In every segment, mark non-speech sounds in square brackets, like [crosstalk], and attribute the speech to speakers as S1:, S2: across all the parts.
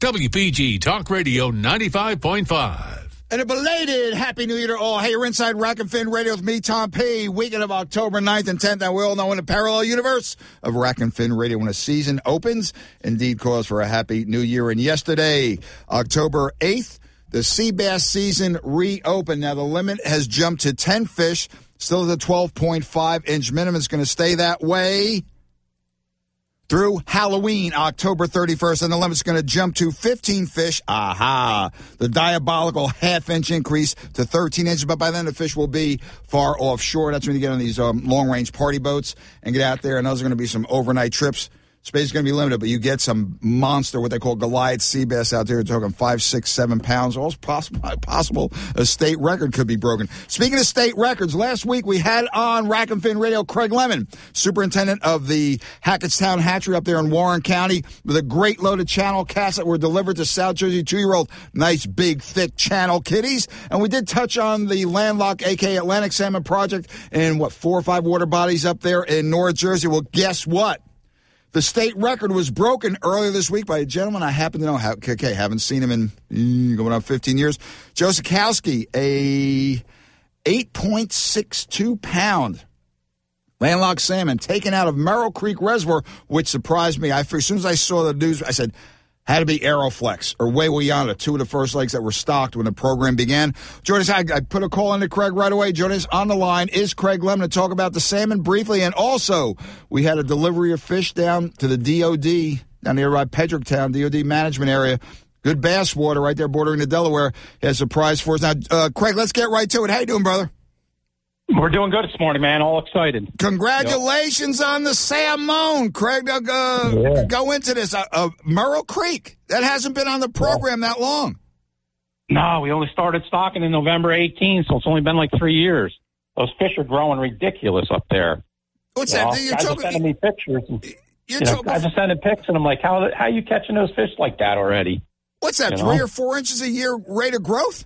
S1: WPG Talk Radio 95.5.
S2: And a belated Happy New Year to all. Hey, you're inside Rack and Fin Radio with me, Tom P. Weekend of October 9th and 10th. And we all know in the parallel universe of Rack and Fin Radio when a season opens, indeed calls for a Happy New Year. And yesterday, October 8th, the sea bass season reopened. Now, the limit has jumped to 10 fish, still at the 12.5 inch minimum. It's going to stay that way through Halloween, October 31st, and the limit's going to jump to 15 fish. Aha! The diabolical half inch increase to 13 inches, but by then the fish will be far offshore. That's when you get on these um, long range party boats and get out there, and those are going to be some overnight trips Space is going to be limited, but you get some monster, what they call Goliath sea bass out there. Talking five, six, seven pounds. All possible, possible a state record could be broken. Speaking of state records, last week we had on Rack and Fin Radio Craig Lemon, superintendent of the Hackettstown Hatchery up there in Warren County, with a great load of channel cats that were delivered to South Jersey two-year-old, nice, big, thick channel kitties. And we did touch on the landlocked AK Atlantic Salmon Project and what four or five water bodies up there in North Jersey. Well, guess what? The state record was broken earlier this week by a gentleman I happen to know. Okay, haven't seen him in mm, going on 15 years. Joe Sikowski, a 8.62 pound landlocked salmon taken out of Merrill Creek Reservoir, which surprised me. I, as soon as I saw the news, I said, had to be Aeroflex or Wawayanda, two of the first lakes that were stocked when the program began. Join us. I, I put a call into Craig right away. Join us on the line is Craig Lemon to talk about the salmon briefly. And also, we had a delivery of fish down to the DOD down near by Pedricktown, DOD management area. Good bass water right there bordering the Delaware. He has a prize for us. Now, uh, Craig, let's get right to it. How you doing, brother?
S3: We're doing good this morning, man. All excited.
S2: Congratulations yep. on the salmon, Craig. Uh, yeah. Go into this. Uh, uh, Merrill Creek. That hasn't been on the program that long.
S3: No, we only started stocking in November 18, so it's only been like three years. Those fish are growing ridiculous up there.
S2: What's you that? Know? You're
S3: guys
S2: talking,
S3: are sending me pictures. And, you know, guys are sending pics, and I'm like, how how are you catching those fish like that already?
S2: What's that? You three know? or four inches a year rate of growth?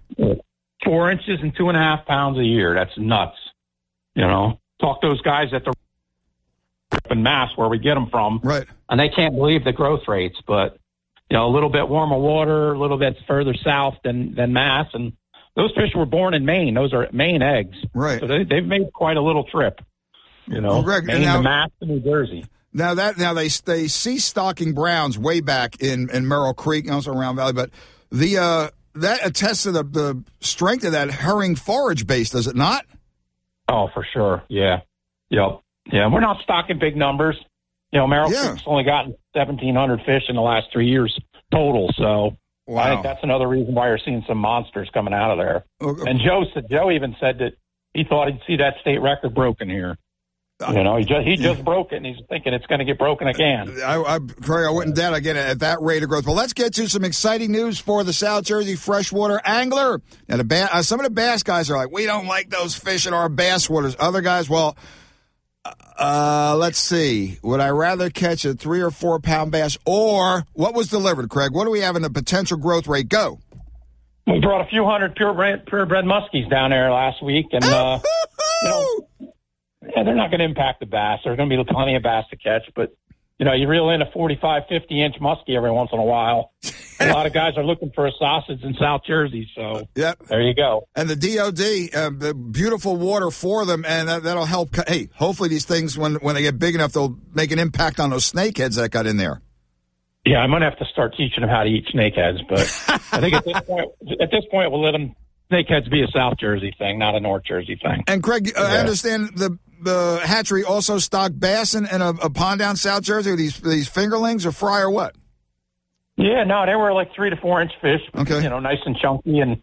S3: Four inches and two and a half pounds a year. That's nuts. You know, talk those guys at the in Mass where we get them from,
S2: right?
S3: And they can't believe the growth rates. But you know, a little bit warmer water, a little bit further south than than Mass, and those fish were born in Maine. Those are Maine eggs,
S2: right?
S3: So they, they've made quite a little trip. You know, well, Greg, Maine now, to Mass to New Jersey.
S2: Now that now they they see stocking browns way back in in Merrill Creek and also Round Valley, but the uh that attests to the the strength of that herring forage base, does it not?
S3: Oh, for sure. Yeah. Yep. Yeah. We're not stocking big numbers. You know, Merrill yeah. Creek's only gotten 1,700 fish in the last three years total. So wow. I think that's another reason why you're seeing some monsters coming out of there. Okay. And Joe said, Joe even said that he thought he'd see that state record broken here. You know, he just he just broke it, and he's thinking it's going to get broken again.
S2: I, I, Craig, I wouldn't doubt again at that rate of growth. Well, let's get to some exciting news for the South Jersey freshwater angler. Now, the ba- uh, some of the bass guys are like, we don't like those fish in our bass waters. Other guys, well, uh, let's see. Would I rather catch a three or four pound bass, or what was delivered, Craig? What do we have in the potential growth rate? Go.
S3: We brought a few hundred purebred, purebred muskies down there last week, and uh, [laughs] you know yeah, they're not going to impact the bass. There's going to be plenty of bass to catch, but you know, you reel in a 45, 50 inch muskie every once in a while. a lot of guys are looking for a sausage in South Jersey, so
S2: yep.
S3: there you go.
S2: And the DOD, uh, the beautiful water for them, and that, will help. Hey, hopefully these things, when when they get big enough, they'll make an impact on those snakeheads that got in there.
S3: Yeah, I'm gonna have to start teaching them how to eat snakeheads, but I think at this [laughs] point, at this point, we'll let them snakeheads be a South Jersey thing, not a North Jersey thing.
S2: And Craig, uh, yeah. I understand the the hatchery also stock bass in, in a, a, pond down South Jersey? Are these these fingerlings or fry or what?
S3: Yeah, no, they were like three to four inch fish.
S2: Okay,
S3: you know, nice and chunky, and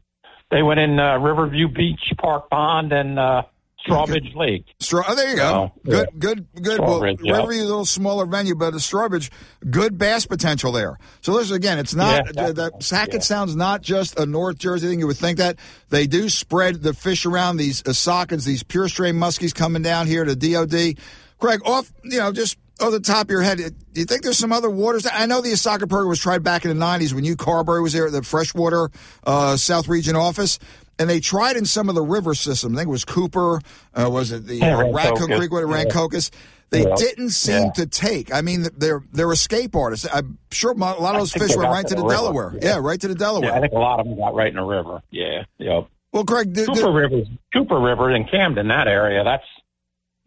S3: they went in uh, Riverview Beach Park Pond and uh, Strawbridge Lake.
S2: Straw, oh, there you go. Good, yeah. good, good. Well, yeah. Riverview, a little smaller venue, but a Strawbridge, good bass potential there. So listen again, it's not yeah, uh, that Hackett yeah. Sound's not just a North Jersey thing. You would think that they do spread the fish around these uh, sockets, these pure strain muskies coming down here to DOD. Craig, off, you know, just off the top of your head, do you think there's some other waters? I know the esocid program was tried back in the 90s when you Carberry was there at the freshwater uh, South Region office and they tried in some of the river systems. I think it was Cooper, uh, was it the
S3: yeah,
S2: uh, Raccoon Creek, what, Rancocas. they yeah. didn't seem yeah. to take. I mean, they're they're escape artists. I'm sure a lot of those fish went right to the, the Delaware. Yeah. right to the Delaware.
S3: I think a lot of them got right in the river. Yeah, yep.
S2: Well, Greg,
S3: do, Cooper River, Cooper River in Camden, that area. That's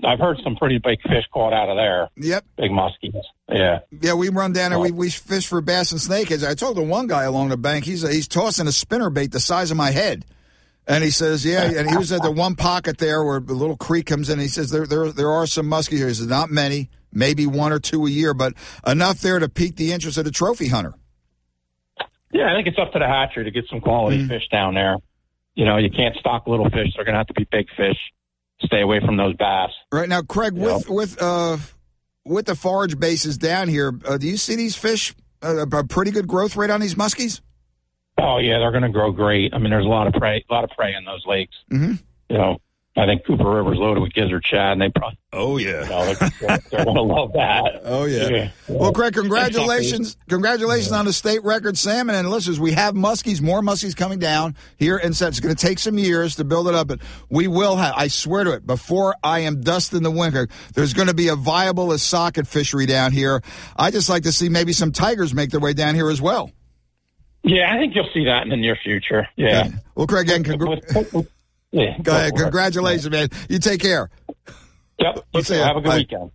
S3: I've heard some pretty big fish caught out of there.
S2: Yep.
S3: Big muskies. Yeah.
S2: Yeah, we run down there. We, we fish for bass and snakeheads. I told the one guy along the bank, he's he's tossing a spinner bait the size of my head. And he says, yeah, and he was at the one pocket there where the little creek comes in. he says, there, there, there are some muskies here. He says, not many, maybe one or two a year, but enough there to pique the interest of the trophy hunter.
S3: Yeah, I think it's up to the hatchery to get some quality mm. fish down there. You know, you can't stock little fish. They're going to have to be big fish stay away from those bass.
S2: Right now, Craig, with with uh, with the forage bases down here, uh, do you see these fish uh, a pretty good growth rate on these muskies?
S3: Oh yeah, they're going to grow great. I mean, there's a lot of prey, a lot of prey in those lakes.
S2: Mm-hmm.
S3: You know, I think Cooper River's loaded with gizzard shad, and they probably.
S2: Oh yeah,
S3: you know, they're, they're going to love that. [laughs]
S2: Oh yeah. yeah. Well, Craig, congratulations, congratulations yeah. on the state record salmon. And listeners, we have muskies, more muskies coming down here, and so it's going to take some years to build it up, but we will have. I swear to it, before I am dust in the winter, there's going to be a viable esocid fishery down here. I just like to see maybe some tigers make their way down here as well.
S3: Yeah, I think you'll see that in the near future. Yeah.
S2: yeah. Well, Craig, again, congr-
S3: yeah,
S2: go, go ahead. Congratulations, man. You take care.
S3: Yep. You Have a good Bye. weekend.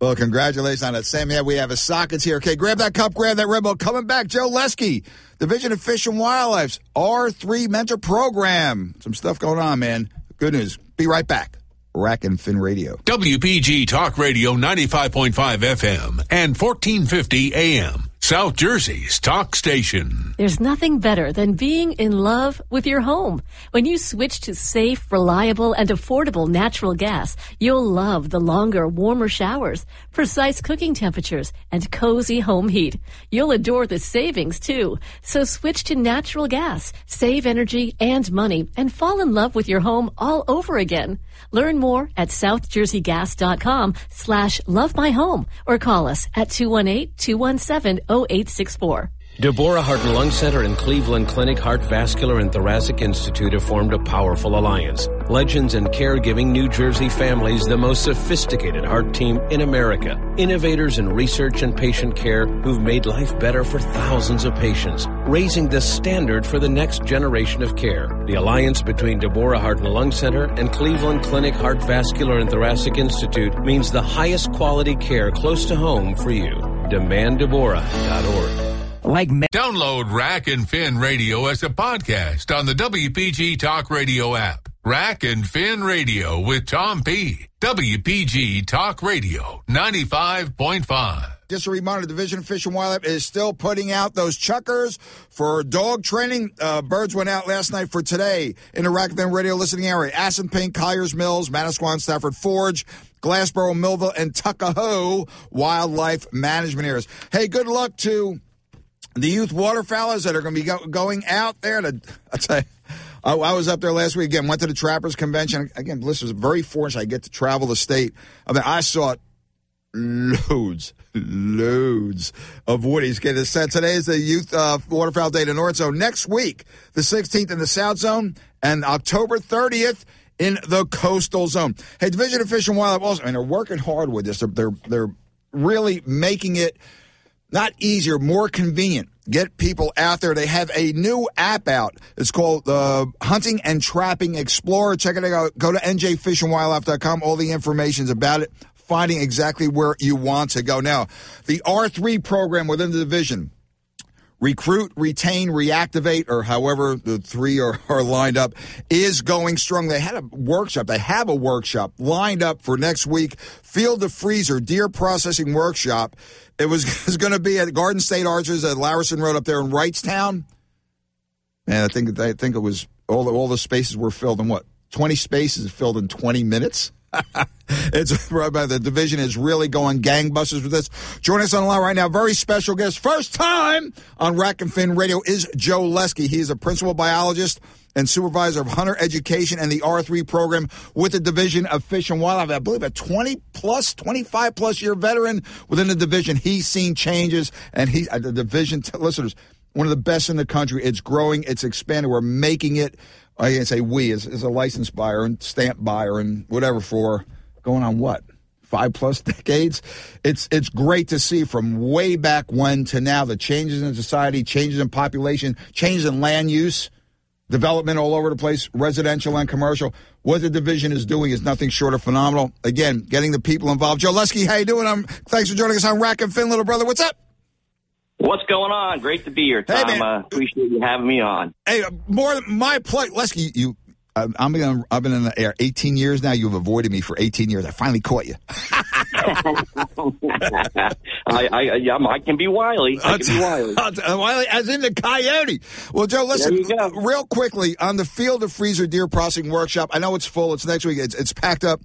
S2: Well, congratulations on it, Sam. Yeah, we have a sockets here. Okay, grab that cup, grab that Red Bull. Coming back, Joe Lesky, Division of Fish and Wildlife's R3 Mentor Program. Some stuff going on, man. Good news. Be right back. Rack and Fin Radio.
S1: WPG Talk Radio 95.5 FM and 1450 AM. South Jersey's talk station.
S4: There's nothing better than being in love with your home. When you switch to safe, reliable, and affordable natural gas, you'll love the longer, warmer showers, precise cooking temperatures, and cozy home heat. You'll adore the savings too. So switch to natural gas, save energy and money, and fall in love with your home all over again. Learn more at southjerseygas.com slash love or call us at oh 218-217-0864.
S5: Deborah Heart and Lung Center and Cleveland Clinic Heart Vascular and Thoracic Institute have formed a powerful alliance. Legends in caregiving New Jersey families, the most sophisticated heart team in America. Innovators in research and patient care who've made life better for thousands of patients, raising the standard for the next generation of care. The alliance between Deborah Heart and Lung Center and Cleveland Clinic Heart Vascular and Thoracic Institute means the highest quality care close to home for you. DemandDeborah.org
S1: like download Rack and Fin Radio as a podcast on the WPG Talk Radio app. Rack and Fin Radio with Tom P. WPG Talk Radio 95.5.
S2: Just a reminder, Division of Fish and Wildlife is still putting out those chukars for dog training. Uh, birds went out last night for today in the Rack and Fin Radio listening area. Assunpink, Colliers Mills, Manasquan, Stafford Forge, Glassboro, Millville, and Tuckahoe Wildlife Management areas. Hey, good luck to the youth waterfowlers that are going to be go- going out there to, I tell you, I, I, was up there last week again, went to the Trappers Convention. Again, this was very fortunate I get to travel the state. I mean, I saw loads, loads of woodies. Get set. Today is the Youth uh, Waterfowl Day in the North Zone. Next week, the 16th in the South Zone, and October 30th in the Coastal Zone. Hey, Division of Fish and Wildlife also, I mean, they're working hard with this. They're, they're, they're really making it – not easier, more convenient. Get people out there. They have a new app out. It's called the uh, Hunting and Trapping Explorer. Check it out. Go to njfishandwildlife.com. All the information's about it. Finding exactly where you want to go. Now, the R3 program within the division recruit, retain, reactivate, or however the three are, [laughs] are lined up, is going strong. They had a workshop. They have a workshop lined up for next week. Field to freezer deer processing workshop. It was, [laughs] was going to be at Garden State Archers at Larison Road up there in Wrightstown. And I think I think it was all the, all the spaces were filled in what twenty spaces filled in twenty minutes. [laughs] it's right by the division is really going gangbusters with this. Join us on line right now, very special guest, first time on Rack and Fin Radio is Joe Lesky. He is a principal biologist and supervisor of hunter education and the R3 program with the Division of Fish and Wildlife. I believe a 20 plus, 25 plus year veteran within the division. He's seen changes and he, uh, the division, listeners, one of the best in the country. It's growing, it's expanding. We're making it I can say we as, as a licensed buyer and stamp buyer and whatever for going on what five plus [laughs] decades. It's it's great to see from way back when to now the changes in society, changes in population, changes in land use, development all over the place, residential and commercial. What the division is doing is nothing short of phenomenal. Again, getting the people involved. Joe Lesky, how you doing? I'm thanks for joining us on Rack and Fin, little brother. What's up?
S6: What's going on? Great to be here, Tom. Hey, uh, appreciate you having me on.
S2: Hey, more my pleasure. Lesky, you I'm, I'm I've been in the air 18 years now. You've avoided me for 18 years. I finally caught you. [laughs] [laughs]
S6: I, I, yeah, I can be wily. I can be wily.
S2: wily as in the coyote. Well, Joe, listen, real quickly on the Field of Freezer Deer Processing Workshop. I know it's full. It's next week. It's, it's packed up.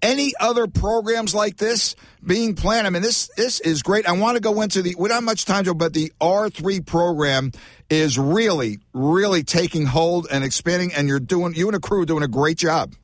S2: Any other programs like this being planned? I mean, this this is great. I want to go into the. We don't have much time, Joe, but the R3 program is really, really taking hold and expanding, and you're doing, you and a crew are doing a great job.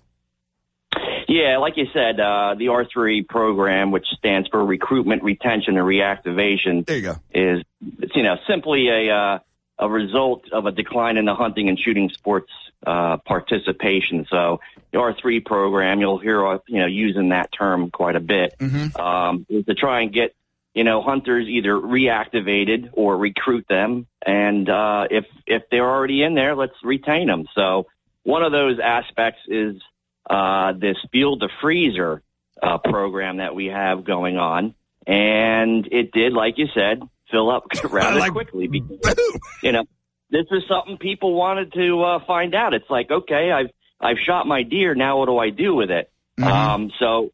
S6: Yeah, like you said, uh, the R3 program, which stands for Recruitment, Retention, and Reactivation,
S2: there you go.
S6: is it's, you know simply a uh, a result of a decline in the hunting and shooting sports uh, participation. So the R3 program, you'll hear uh, you know using that term quite a bit, mm-hmm. um, is to try and get you know, hunters either reactivated or recruit them. And uh, if if they're already in there, let's retain them. So one of those aspects is uh, this field to freezer uh, program that we have going on, and it did, like you said, fill up [laughs] rather like, quickly because [laughs] you know this is something people wanted to uh, find out. It's like, okay, I've I've shot my deer. Now what do I do with it? Mm-hmm. Um, so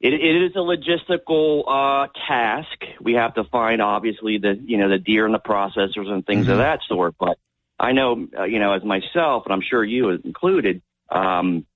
S6: it, it is a logistical uh, task. We have to find obviously the you know the deer and the processors and things mm-hmm. of that sort. But I know uh, you know as myself, and I'm sure you included. Um,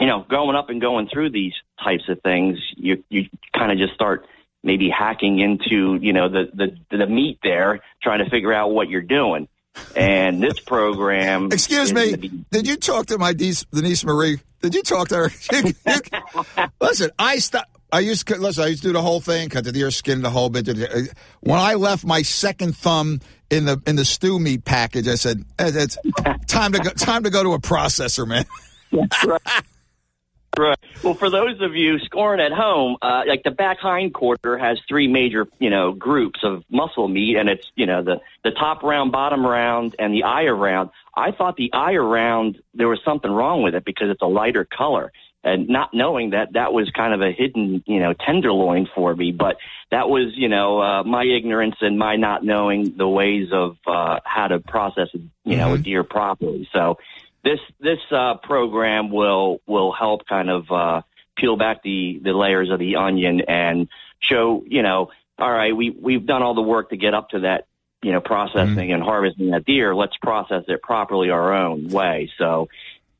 S6: you know, going up and going through these types of things, you you kind of just start maybe hacking into you know the the the meat there, trying to figure out what you're doing. And this program. [laughs]
S2: Excuse me. Be- did you talk to my niece, Denise Marie? Did you talk to her? [laughs] You, you, listen, I stop. I used to listen. I used to do the whole thing, cut the deer skin, the whole bit. Uh, when I left my second thumb in the in the stew meat package, I said, "It's time to go. Time to go to a processor, man."
S6: That's right. [laughs] Right. Well, for those of you scoring at home, uh, like the back hind quarter has three major, you know, groups of muscle meat, and it's, you know, the the top round, bottom round, and the eye round. I thought the eye round there was something wrong with it because it's a lighter color, and not knowing that that was kind of a hidden, you know, tenderloin for me. But that was, you know, uh, my ignorance and my not knowing the ways of uh, how to process, you know, mm-hmm. a deer properly. So this this uh, program will will help kind of uh, peel back the the layers of the onion and show you know all right we we've done all the work to get up to that you know processing mm-hmm. and harvesting that deer let's process it properly our own way so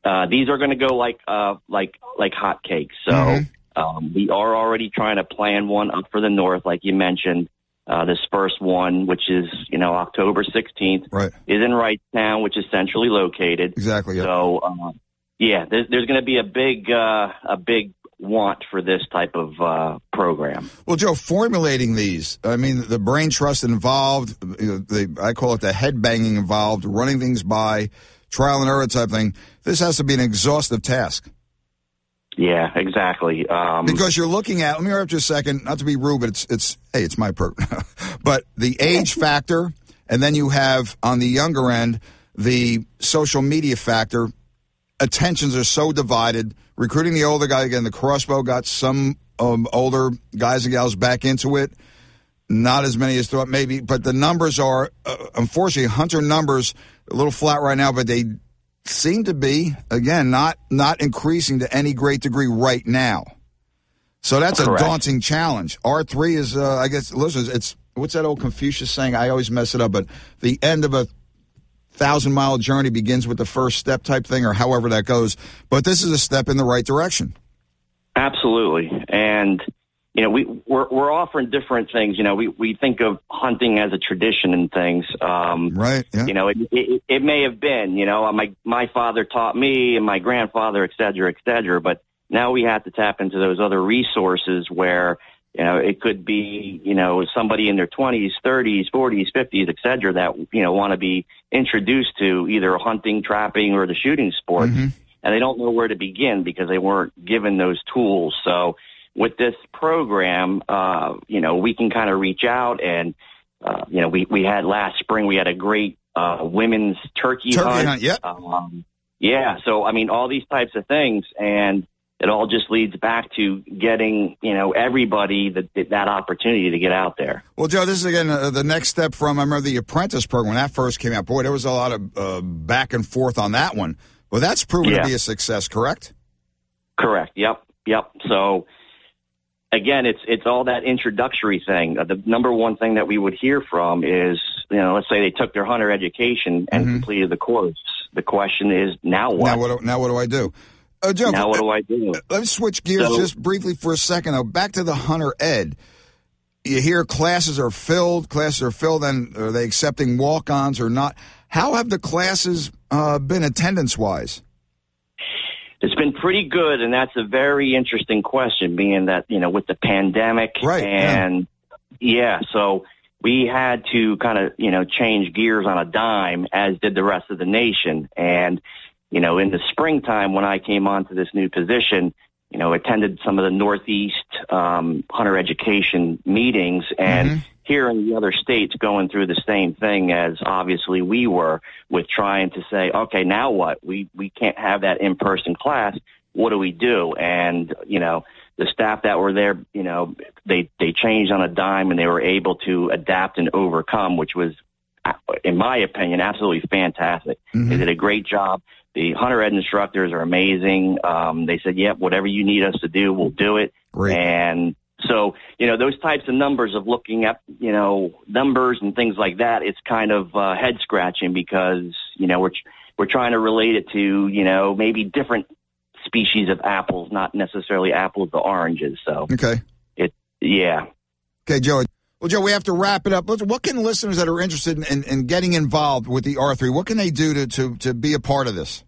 S6: uh, these are going to go like uh, like like hotcakes so mm-hmm. um, we are already trying to plan one up for the north like you mentioned uh, this first one, which is you know October 16th,
S2: right.
S6: is in Wrightstown, which is centrally located.
S2: Exactly. Yep.
S6: So uh, yeah, there's, there's going to be a big uh, a big want for this type of uh, program.
S2: Well, Joe, formulating these, I mean, the brain trust involved, the, I call it the head banging involved, running things by, trial and error type thing. This has to be an exhaustive task.
S6: Yeah, exactly. Um,
S2: because you're looking at. Let me interrupt you a second. Not to be rude, but it's it's hey, it's my per. [laughs] but the age factor, and then you have on the younger end the social media factor. Attentions are so divided. Recruiting the older guy again. The crossbow got some um, older guys and gals back into it. Not as many as thought, maybe, but the numbers are uh, unfortunately hunter numbers a little flat right now. But they seem to be again not not increasing to any great degree right now. So that's Correct. a daunting challenge. R three is, uh, I guess, listen, it's what's that old Confucius saying? I always mess it up, but the end of a thousand mile journey begins with the first step type thing, or however that goes. But this is a step in the right direction.
S6: Absolutely, and you know, we we're, we're offering different things. You know, we we think of hunting as a tradition and things. Um,
S2: right. Yeah.
S6: You know, it, it it may have been. You know, my my father taught me, and my grandfather, et cetera, et cetera. But now we have to tap into those other resources where you know it could be you know somebody in their twenties, thirties, forties, fifties, et cetera, that you know want to be introduced to either hunting, trapping, or the shooting sport, mm-hmm. and they don't know where to begin because they weren't given those tools. So with this program, uh, you know, we can kind of reach out and, uh, you know, we, we had last spring, we had a great, uh, women's turkey,
S2: turkey
S6: hunt.
S2: hunt. Yep.
S6: Um, yeah. So, I mean, all these types of things and it all just leads back to getting, you know, everybody that, that opportunity to get out there.
S2: Well, Joe, this is again uh, the next step from, I remember the apprentice program when that first came out. Boy, there was a lot of uh, back and forth on that one. Well, that's proven yeah. to be a success, correct?
S6: Correct. Yep. Yep. So, again, it's it's all that introductory thing. Uh, the number one thing that we would hear from is, you know, let's say they took their hunter education and mm-hmm. completed the course. The question is, now what?
S2: Now what? Do, now what do I do? Uh, Joe,
S6: now what do I do?
S2: Let's switch gears so, just briefly for a second. Though, back to the hunter ed. You hear classes are filled. Classes are filled, and are they accepting walk-ons or not? How have the classes uh, been attendance-wise?
S6: It's been pretty good, and that's a very interesting question, being that you know with the pandemic
S2: right,
S6: and yeah. yeah, so we had to kind of you know change gears on a dime, as did the rest of the nation. And you know, in the springtime when I came onto this new position, you know, attended some of the Northeast um, hunter education meetings, and mm-hmm here in the other states going through the same thing as obviously we were with trying to say, okay, now what? We we can't have that in person class. What do we do? And you know, the staff that were there, you know, they they changed on a dime and they were able to adapt and overcome, which was, in my opinion, absolutely fantastic. Mm-hmm. They did a great job. The hunter ed instructors are amazing. Um, they said, "Yep, whatever you need us to do, we'll do it."
S2: Great.
S6: And so, you know, those types of numbers of looking at, you know, numbers and things like that, it's kind of uh, head scratching because, you know, we're, we're trying to relate it to, you know, maybe different species of apples, not necessarily apples to oranges. So,
S2: okay.
S6: It, yeah.
S2: Okay, Joe. Well, Joe, we have to wrap it up. What can listeners that are interested in, in, in getting involved with the R3, what can they do to, to, to be a part of this?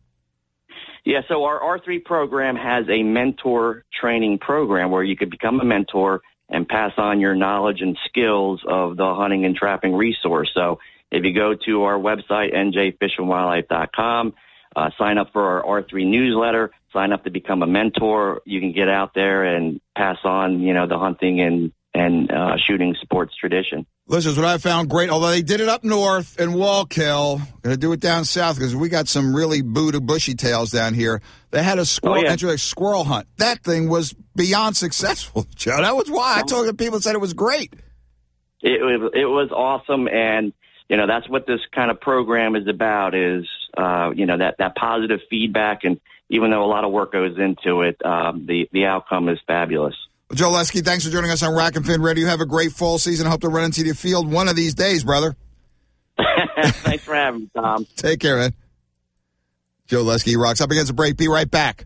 S6: Yeah, so our R3 program has a mentor training program where you could become a mentor and pass on your knowledge and skills of the hunting and trapping resource. So if you go to our website, njfishandwildlife.com, uh, sign up for our R3 newsletter, sign up to become a mentor, you can get out there and pass on, you know, the hunting and, and uh, shooting sports tradition.
S2: Listen, what I found great, although they did it up north in Wallkill, going to do it down south because we got some really boo to bushy tails down here. They had a squirrel, oh, yeah. a squirrel hunt. That thing was beyond successful, [laughs] Joe. That was why I told the people said it was great.
S6: It was, it was awesome. And, you know, that's what this kind of program is about is, uh, you know, that, that positive feedback. And even though a lot of work goes into it, um, the, the outcome is fabulous.
S2: Joe Lesky, thanks for joining us on Rack and Fin Radio. Have a great fall season. I hope to run into the field one of these days, brother. [laughs]
S6: thanks for having me, Tom.
S2: Take care, man. Joe Lesky rocks up against a break. Be right back.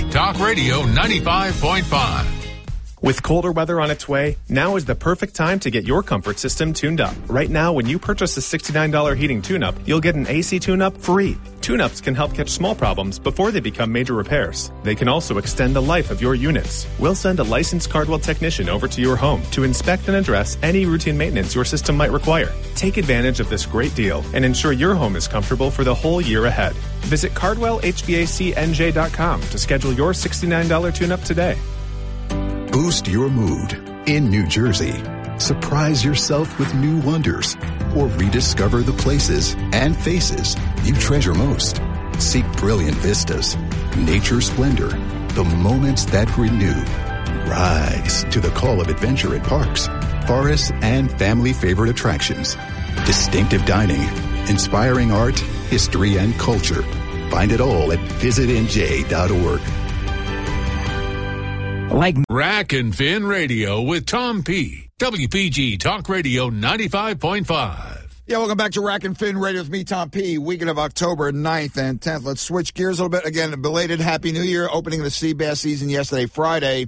S1: Talk Radio 95.5.
S7: With colder weather on its way, now is the perfect time to get your comfort system tuned up. Right now, when you purchase a $69 heating tune-up, you'll get an AC tune-up free. Tune-ups can help catch small problems before they become major repairs. They can also extend the life of your units. We'll send a licensed Cardwell technician over to your home to inspect and address any routine maintenance your system might require. Take advantage of this great deal and ensure your home is comfortable for the whole year ahead. Visit CardwellHVACNJ.com to schedule your $69 tune-up today.
S8: Boost your mood in New Jersey. Surprise yourself with new wonders or rediscover the places and faces you treasure most. Seek brilliant vistas, nature's splendor, the moments that renew. Rise to the call of adventure at parks, forests, and family favorite attractions. Distinctive dining, inspiring art, history, and culture. Find it all at visitnj.org
S1: like Rack and Fin Radio with Tom P. WPG Talk Radio 95.5.
S2: Yeah, welcome back to Rack and Fin Radio with me, Tom P. Weekend of October 9th and 10th. Let's switch gears a little bit. Again, belated Happy New Year, opening the sea bass season yesterday, Friday.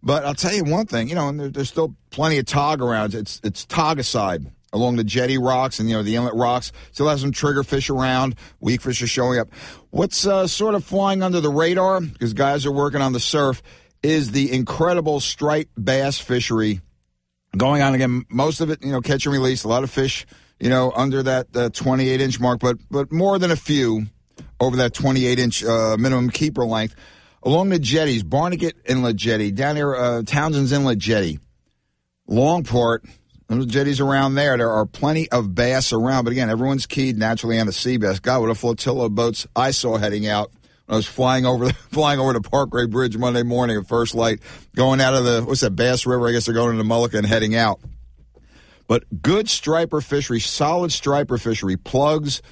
S2: But I'll tell you one thing, you know, and there, there's still plenty of tog around. It's it's tog aside along the jetty rocks and you know the inlet rocks. Still have some trigger fish around. Weak fish are showing up. What's uh, sort of flying under the radar because guys are working on the surf is the incredible striped bass fishery going on again. Most of it, you know, catch and release. A lot of fish, you know, under that uh, 28 inch mark, but but more than a few over that 28 inch uh, minimum keeper length along the jetties, Barnegat Inlet Jetty, down here, uh, Townsend's Inlet Jetty, Longport, the jetties around there. There are plenty of bass around, but again, everyone's keyed naturally on the sea bass. God, what a flotilla of boats I saw heading out. I was flying over [laughs] flying over the Parkway Bridge Monday morning at first light, going out of the what's that Bass River? I guess they're going into Mullica and heading out. But good striper fishery, solid striper fishery, plugs,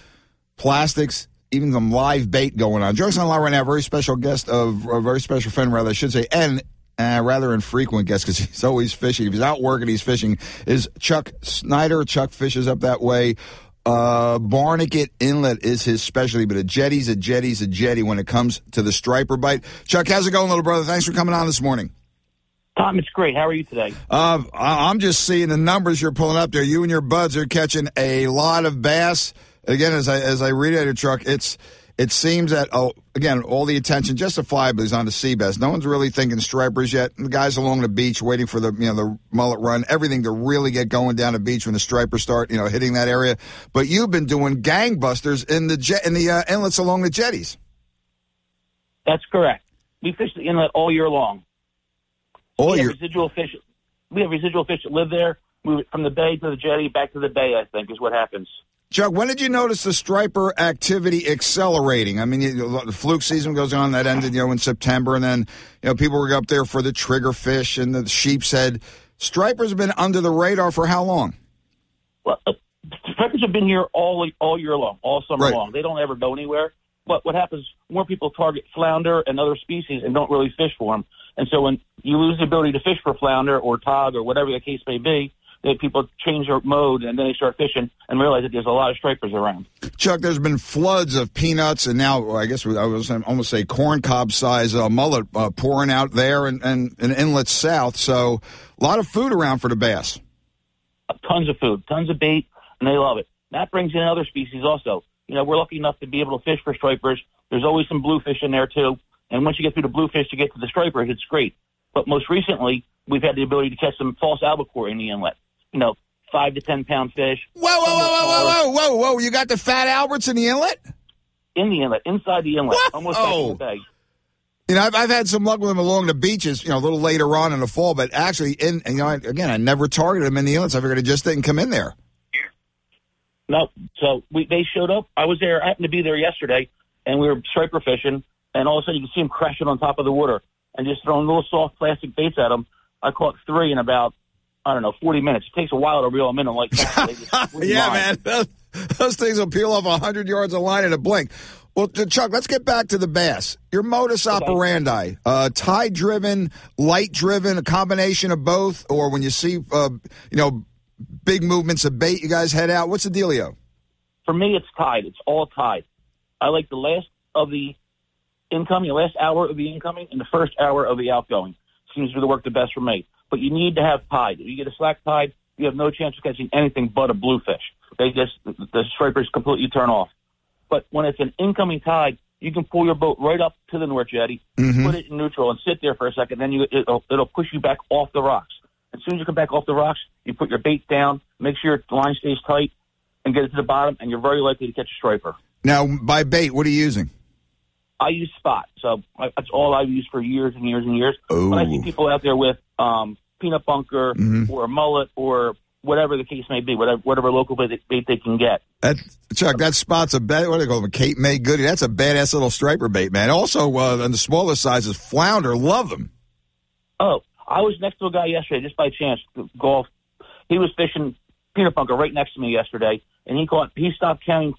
S2: plastics, even some live bait going on. Joke's on a lot right now. Very special guest of a very special friend, rather I should say, and uh, rather infrequent guest because [laughs] he's always fishing. If he's out working, he's fishing. Is Chuck Snyder? Chuck fishes up that way. Uh, Barnegat Inlet is his specialty, but a jetty's a jetty's a jetty when it comes to the striper bite. Chuck, how's it going, little brother? Thanks for coming on this morning.
S9: Tom, it's great. How are you today?
S2: Uh, I'm just seeing the numbers you're pulling up there. You and your buds are catching a lot of bass again, as I as I read it, truck, it's it seems that oh, again all the attention just justifiably is on the sea bass. No one's really thinking stripers yet. The guys along the beach waiting for the you know the mullet run, everything to really get going down the beach when the stripers start you know hitting that area. But you've been doing gangbusters in the jet in the uh, inlets along the jetties.
S9: That's correct. We fish the inlet all year long.
S2: All
S9: we
S2: year.
S9: residual fish. We have residual fish that live there. Move it from the bay to the jetty, back to the bay. I think is what happens.
S2: Chuck, when did you notice the striper activity accelerating? I mean, you, the fluke season goes on that ended, you know, in September, and then you know people were up there for the trigger fish and the sheep's head. Stripers have been under the radar for how long?
S9: Well, uh, stripers have been here all all year long, all summer right. long. They don't ever go anywhere. But what happens? More people target flounder and other species and don't really fish for them. And so when you lose the ability to fish for flounder or tog or whatever the case may be, that people change their mode and then they start fishing and realize that there's a lot of stripers around.
S2: Chuck, there's been floods of peanuts and now I guess I was almost say corn cob size uh, mullet uh, pouring out there and, and, and inlet south. So a lot of food around for the bass.
S9: Uh, tons of food, tons of bait, and they love it. That brings in other species also. You know, we're lucky enough to be able to fish for stripers. There's always some bluefish in there too. And once you get through the bluefish to get to the stripers, it's great. But most recently, we've had the ability to catch some false albacore in the inlet you know, five to ten pound fish.
S2: Whoa, whoa, whoa, whoa, whoa, whoa, whoa, whoa! You got the fat Alberts in the inlet?
S9: In the inlet, inside the inlet, what? almost oh.
S2: the bay. You know, I've, I've had some luck with them along the beaches, you know, a little later on in the fall, but actually, in you know, I, again, I never targeted them in the inlets. I figured it just didn't come in there.
S9: No, so we they showed up. I was there. I happened to be there yesterday, and we were striper fishing, and all of a sudden you can see them crashing on top of the water and just throwing little soft plastic baits at them. I caught three in about I don't know, 40 minutes. It takes a while to reel them in I'm like that. [laughs]
S2: yeah, man. Those, those, things will peel off 100 yards of line in a blink. Well, Chuck, let's get back to the bass. Your modus operandi, uh, tide driven, light driven, a combination of both, or when you see, uh, you know, big movements of bait, you guys head out. What's the dealio?
S9: For me, it's tide. It's all tide. I like the last of the incoming, the last hour of the incoming, and the first hour of the outgoing. Seems to work the best for me but you need to have tide. If you get a slack tide, you have no chance of catching anything but a bluefish. They just, the stripers completely turn off. But when it's an incoming tide, you can pull your boat right up to the North Jetty, mm-hmm. put it in neutral, and sit there for a second. Then you, it'll, it'll push you back off the rocks. As soon as you come back off the rocks, you put your bait down, make sure your line stays tight, and get it to the bottom, and you're very likely to catch a striper.
S2: Now, by bait, what are you using?
S9: I use spot, so that's all I've used for years and years and years. Ooh. But I see people out there with um, peanut bunker mm-hmm. or a mullet or whatever the case may be, whatever, whatever local bait, they can get.
S2: That, Chuck, that spot's a bad, what do they call them, Cape May Goody. That's a badass little striper bait, man. Also, uh, on the smaller sizes, flounder, love them.
S9: Oh, I was next to a guy yesterday, just by chance, golf. He was fishing peanut bunker right next to me yesterday, and he caught, he stopped counting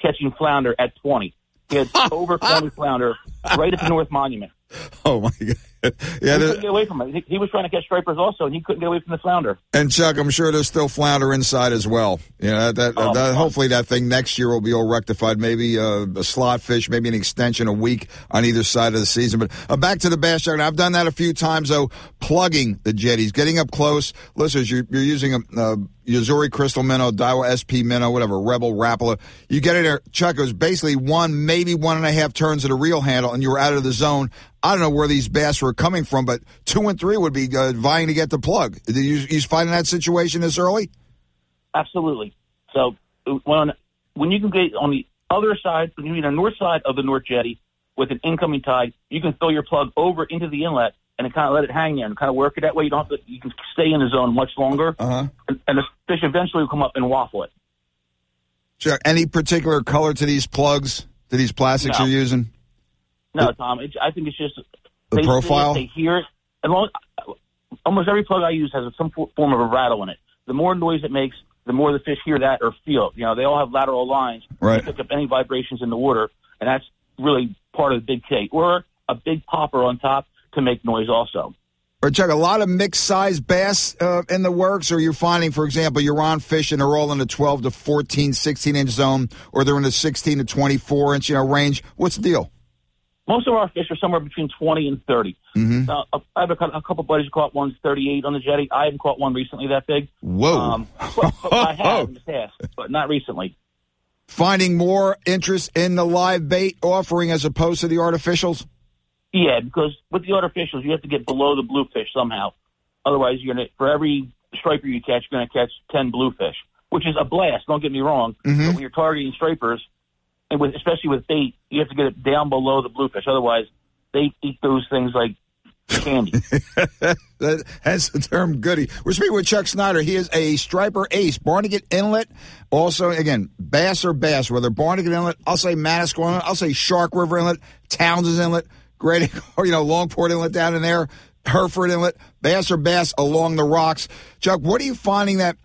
S9: catching flounder at 20. He had [laughs] over 20 flounder right at the North Monument.
S2: Oh my God!
S9: Yeah, he couldn't get away from it. He, he, was trying to catch stripers also, and he couldn't get away from the flounder.
S2: And Chuck, I'm sure there's still flounder inside as well. You know, that, oh, that hopefully that thing next year will be all rectified. Maybe uh, a slot fish, maybe an extension a week on either side of the season. But uh, back to the bass Chuck. I've done that a few times though, plugging the jetties, getting up close. Listeners, you're, you're using a. Uh, Yo-Zuri Crystal Minnow, Daiwa SP Minnow, whatever, Rebel Rapala. You get in there, Chuck, it was basically one, maybe one and a half turns of the reel handle, and you were out of the zone. I don't know where these bass were coming from, but two and three would be uh, vying to get the plug. Did you, you find that situation this early?
S9: Absolutely. So when when you can get on the other side, when you mean the north side of the North Jetty with an incoming tide, you can throw your plug over into the inlet and kind of let it hang there and kind of work it that way. You don't have to. You can stay in the zone much longer, uh-huh. and, and the fish eventually will come up and waffle it.
S2: Sure. Any particular color to these plugs? To these plastics no. you're using?
S9: No, Tom. It, I think it's just
S2: the
S9: they
S2: profile.
S9: They hear it. And long, almost every plug I use has some form of a rattle in it. The more noise it makes, the more the fish hear that or feel it. You know, they all have lateral lines.
S2: Right.
S9: pick up any vibrations in the water, and that's really part of the big K. Or a big popper on top to make noise also.
S2: Or Chuck, a lot of mixed size bass uh, in the works, or you're finding, for example, you're on fish and they're all in the 12 to 14, 16 inch zone, or they're in the 16 to 24 inch you know, range. What's the deal?
S9: Most of our fish are somewhere between 20 and 30.
S2: Mm-hmm.
S9: Uh, I have a, a, couple buddies who caught ones 38 on the jetty. I haven't caught one recently that big.
S2: Whoa.
S9: Um, but, but I have [laughs] in the past, but not recently.
S2: Finding more interest in the live bait offering as opposed to the artificials?
S9: Yeah, because with the artificials, you have to get below the bluefish somehow. Otherwise, you're gonna for every striper you catch, you're gonna catch ten bluefish, which is a blast. Don't get me wrong.
S2: Mm-hmm.
S9: But when you're targeting stripers, and with especially with bait, you have to get it down below the bluefish. Otherwise, they eat those things like candy. [laughs]
S2: That's the term goody. We're speaking with Chuck Snyder. He is a striper ace. Barnegat Inlet. Also, again, bass or bass, whether Barnegat Inlet, I'll say Manasquan I'll say Shark River Inlet, Townsend Inlet, Great, or, [laughs] you know, Longport Inlet down in there, Hereford Inlet, bass or bass along the rocks. Chuck, what are you finding that,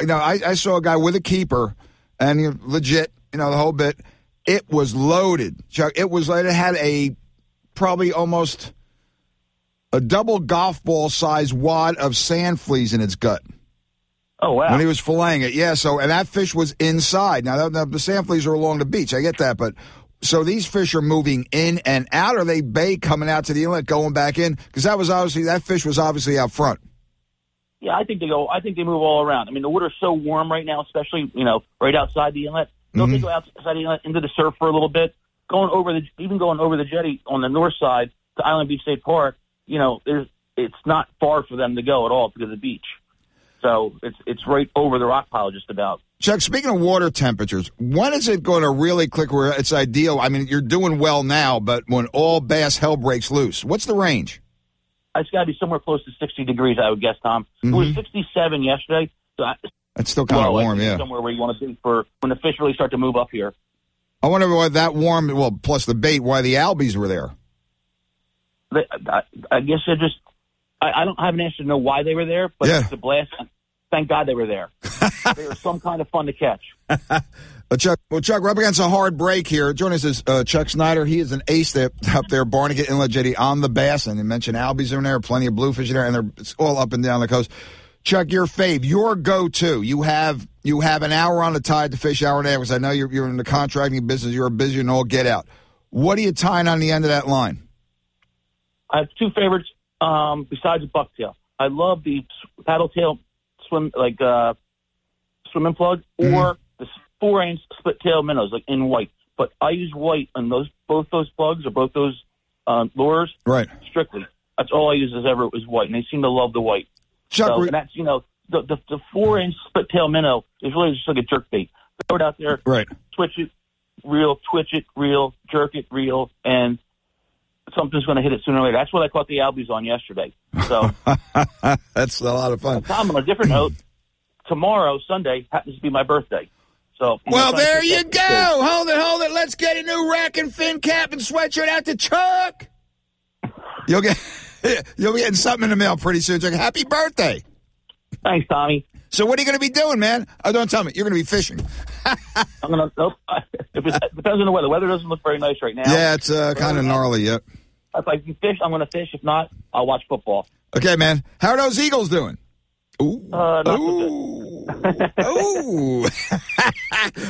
S2: you know, I, I saw a guy with a keeper and you know, legit, you know, the whole bit. It was loaded, Chuck. It was, like it had a probably almost a double golf ball size wad of sand fleas in its gut.
S9: Oh wow!
S2: When he was filleting it, yeah. So and that fish was inside. Now the, the sand fleas are along the beach. I get that, but so these fish are moving in and out. Are they bait coming out to the inlet, going back in? Because that was obviously that fish was obviously out front.
S9: Yeah, I think they go. I think they move all around. I mean, the water's so warm right now, especially you know right outside the inlet. Don't mm-hmm. they go outside the inlet into the surf for a little bit? Going over the even going over the jetty on the north side to Island Beach State Park. You know, there's it's not far for them to go at all because of the beach. So it's it's right over the rock pile just about.
S2: Chuck, speaking of water temperatures, when is it going to really click where it's ideal? I mean, you're doing well now, but when all bass hell breaks loose, what's the range?
S9: It's got to be somewhere close to 60 degrees, I would guess, Tom. Mm-hmm. It was mm-hmm. 67 yesterday. So I,
S2: That's still kind
S9: well,
S2: of warm, yeah.
S9: Somewhere where you want to be for when the fish really start to move up here.
S2: I wonder why that warm, well, plus the bait, why the albies were there.
S9: They, I, I guess they just, I, I don't have an answer to know why they were there, but
S2: yeah.
S9: it's a blast thank God they were there. [laughs] they were some kind of fun to catch. [laughs]
S2: Uh, Chuck, well, Chuck, we're up against a hard break here. Joining us is uh, Chuck Snyder. He is an ace there, [laughs] up there, Barnegat Inlet Jetty on the bass. And you mentioned Albies in there, plenty of bluefish in there, and they're it's all up and down the coast. Chuck, your fave, your go-to. You have you have an hour on the tide to fish hour and a half because I know you're, you're in the contracting business. You're a busy and all get out. What are you tying on the end of that line?
S9: I have two favorites um, besides the bucktail. I love the paddle tail swim like uh, swimming plug mm-hmm. or the four inch split tail minnows like in white. But I use white on those both those plugs or both those uh, lures.
S2: Right.
S9: Strictly. That's all I use is ever is white, and they seem to love the white.
S2: Chuck,
S9: so, and that's you know the the, the four inch split tail minnow is really just like a jerk bait. Throw it out there,
S2: right?
S9: Twitch it, reel, twitch it, reel, jerk it, reel, and something's going to hit it sooner or later. That's what I caught the Albies on yesterday. So [laughs]
S2: that's a lot of fun.
S9: Tom, on a different note, tomorrow, Sunday, happens to be my birthday. So
S2: well, there you go. Hold it, hold it. Let's get a new rack and fin cap and sweatshirt out to Chuck. You'll get [laughs] you'll be getting something in the mail pretty soon. Chuck. Happy birthday!
S9: Thanks, Tommy.
S2: So what are you going to be doing, man? Oh, don't tell me. You're going to be fishing. [laughs]
S9: I'm going to. Nope. [laughs] It depends on the weather. The weather doesn't look very nice right now.
S2: Yeah, it's uh, kind of gnarly. Yep.
S9: If I can fish, I'm going to fish. If not, I'll watch football.
S2: Okay, man. How are those Eagles doing?
S9: Ooh. Uh, Ooh. [laughs]
S2: Ooh.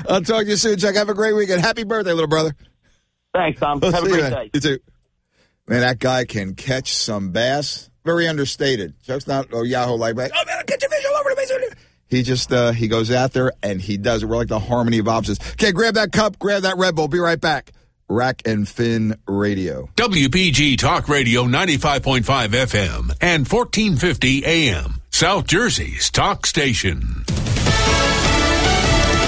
S2: I'll talk to you soon, Chuck. Have a great weekend. Happy birthday, little brother.
S9: Thanks, Tom. We'll Have a great you, day.
S2: You too. Man, that guy can catch some bass. Very understated. Chuck's not a Yahoo like, oh man, I'll catch a fish all over the place. He just uh, he goes out there and he does it. We're like the harmony of opposites. Okay, grab that cup, grab that Red Bull. Be right back. Rack and Fin Radio.
S1: WPG Talk Radio 95.5 FM and 1450 AM. South Jersey's talk station.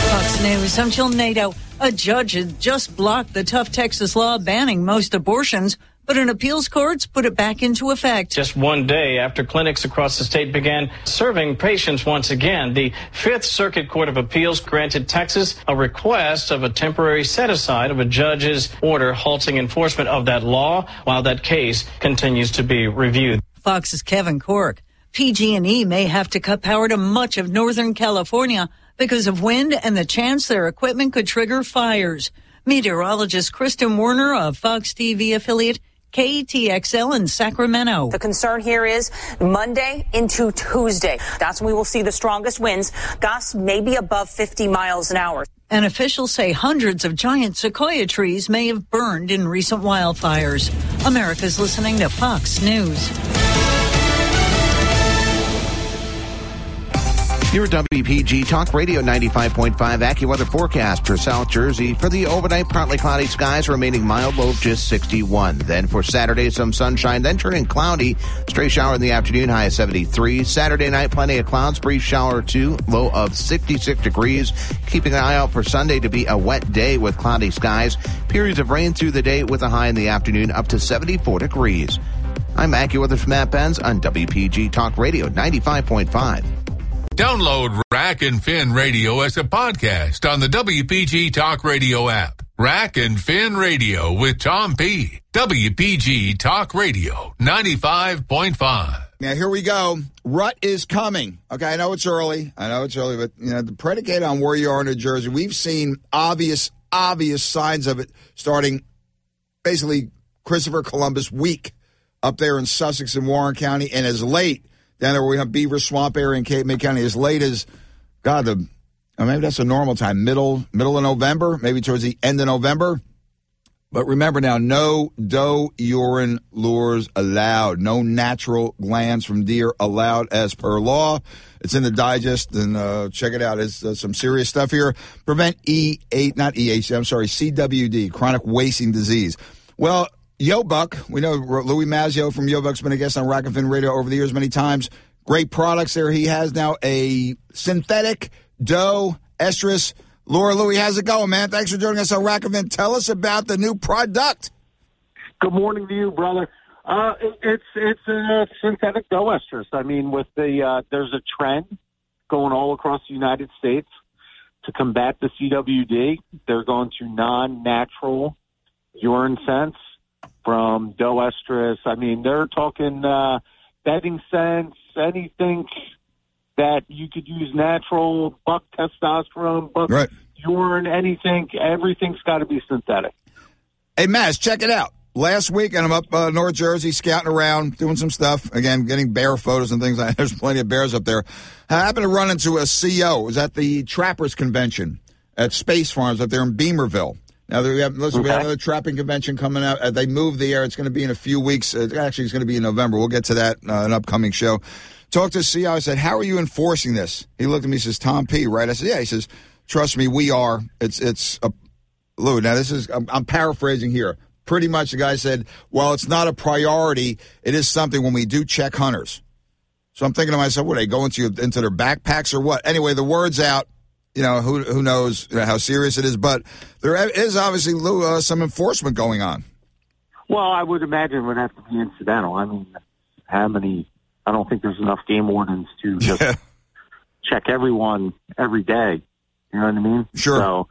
S10: Fox News. Until NATO, a judge had just blocked the tough Texas law banning most abortions but an appeals court's put it back into effect.
S11: Just one day after clinics across the state began serving patients once again, the Fifth Circuit Court of Appeals granted Texas a request of a temporary set aside of a judge's order halting enforcement of that law while that case continues to be reviewed.
S10: Fox's Kevin Corke. PG&E may have to cut power to much of Northern California because of wind and the chance their equipment could trigger fires. Meteorologist Kristen Warner of Fox TV affiliate KTXL in Sacramento.
S12: The concern here is Monday into Tuesday. That's when we will see the strongest winds, gusts maybe above 50 miles an hour.
S10: And officials say hundreds of giant sequoia trees may have burned in recent wildfires. America's listening to Fox News.
S13: Your WPG Talk Radio 95.5 AccuWeather forecast for South Jersey. For the overnight, partly cloudy skies remaining mild, low just 61. Then for Saturday, some sunshine, then turning cloudy. Stray shower in the afternoon, high of 73. Saturday night, plenty of clouds, brief shower two, low of 66 degrees. Keeping an eye out for Sunday to be a wet day with cloudy skies. Periods of rain through the day with a high in the afternoon up to 74 degrees. I'm AccuWeather from Matt Benz on WPG Talk Radio 95.5.
S1: Download Rack and Fin Radio as a podcast on the WPG Talk Radio app. Rack and Fin Radio with Tom P. WPG Talk Radio 95.5.
S2: Now here we go. Rut is coming. Okay, I know it's early. I know it's early, but you know, the predicate on where you are in New Jersey, we've seen obvious, obvious signs of it starting basically Christopher Columbus week up there in Sussex and Warren County, and as late down there we have Beaver Swamp area in Cape May County as late as God the maybe that's a normal time middle middle of November maybe towards the end of November. But remember now, no doe urine lures allowed. No natural glands from deer allowed as per law. It's in the digest, and uh, check it out. It's uh, some serious stuff here. Prevent E8, not EHD, I'm sorry, CWD, chronic wasting disease. Well, Yo Buck, we know Louis Maggio from Yo Buck's been a guest on Rack and Fin Radio over the years many times. Great products there. He has now a synthetic doe estrus. Laura Louis, how's it going, man? Thanks for joining us on Rack and Fin. Tell us about the new product.
S14: Good morning to you, brother. Uh, it's it's a synthetic doe estrus. I mean, with the uh, there's a trend going all across the United States to combat the CWD. They're going to non-natural urine scents from doe estrus. I mean, they're talking uh, bedding scents, anything that you could use natural, buck testosterone, buck right. urine, anything. Everything's got to be synthetic.
S2: Hey, Mass, check it out. Last week, and I'm up uh, North Jersey scouting around, doing some stuff. Again, getting bear photos and things. [laughs] There's plenty of bears up there. I happened to run into a CO. It was at the Trappers Convention at Space Farms up there in Beemerville. Now we have listen, okay. we have another trapping convention coming out. Uh, they moved the air. It's going to be in a few weeks. Uh, actually, it's going to be in November. We'll get to that uh, an upcoming show. Talked to CEO. I said, "How are you enforcing this?" He looked at me. He says, "Tom P." Right? I said, "Yeah." He says, "Trust me, we are. It's it's a Lou. Now this is I'm, I'm paraphrasing here. Pretty much, the guy said, "Well, it's not a priority. It is something when we do check hunters." So I'm thinking to myself, "What are they going to into their backpacks or what?" Anyway, the word's out you know, who who knows you know, how serious it is, but there is obviously uh, some enforcement going on.
S14: Well, I would imagine it would have to be incidental. I mean, how many? I don't think there's enough game wardens to [laughs] just yeah. check everyone every day. You know what I mean?
S2: Sure.
S14: So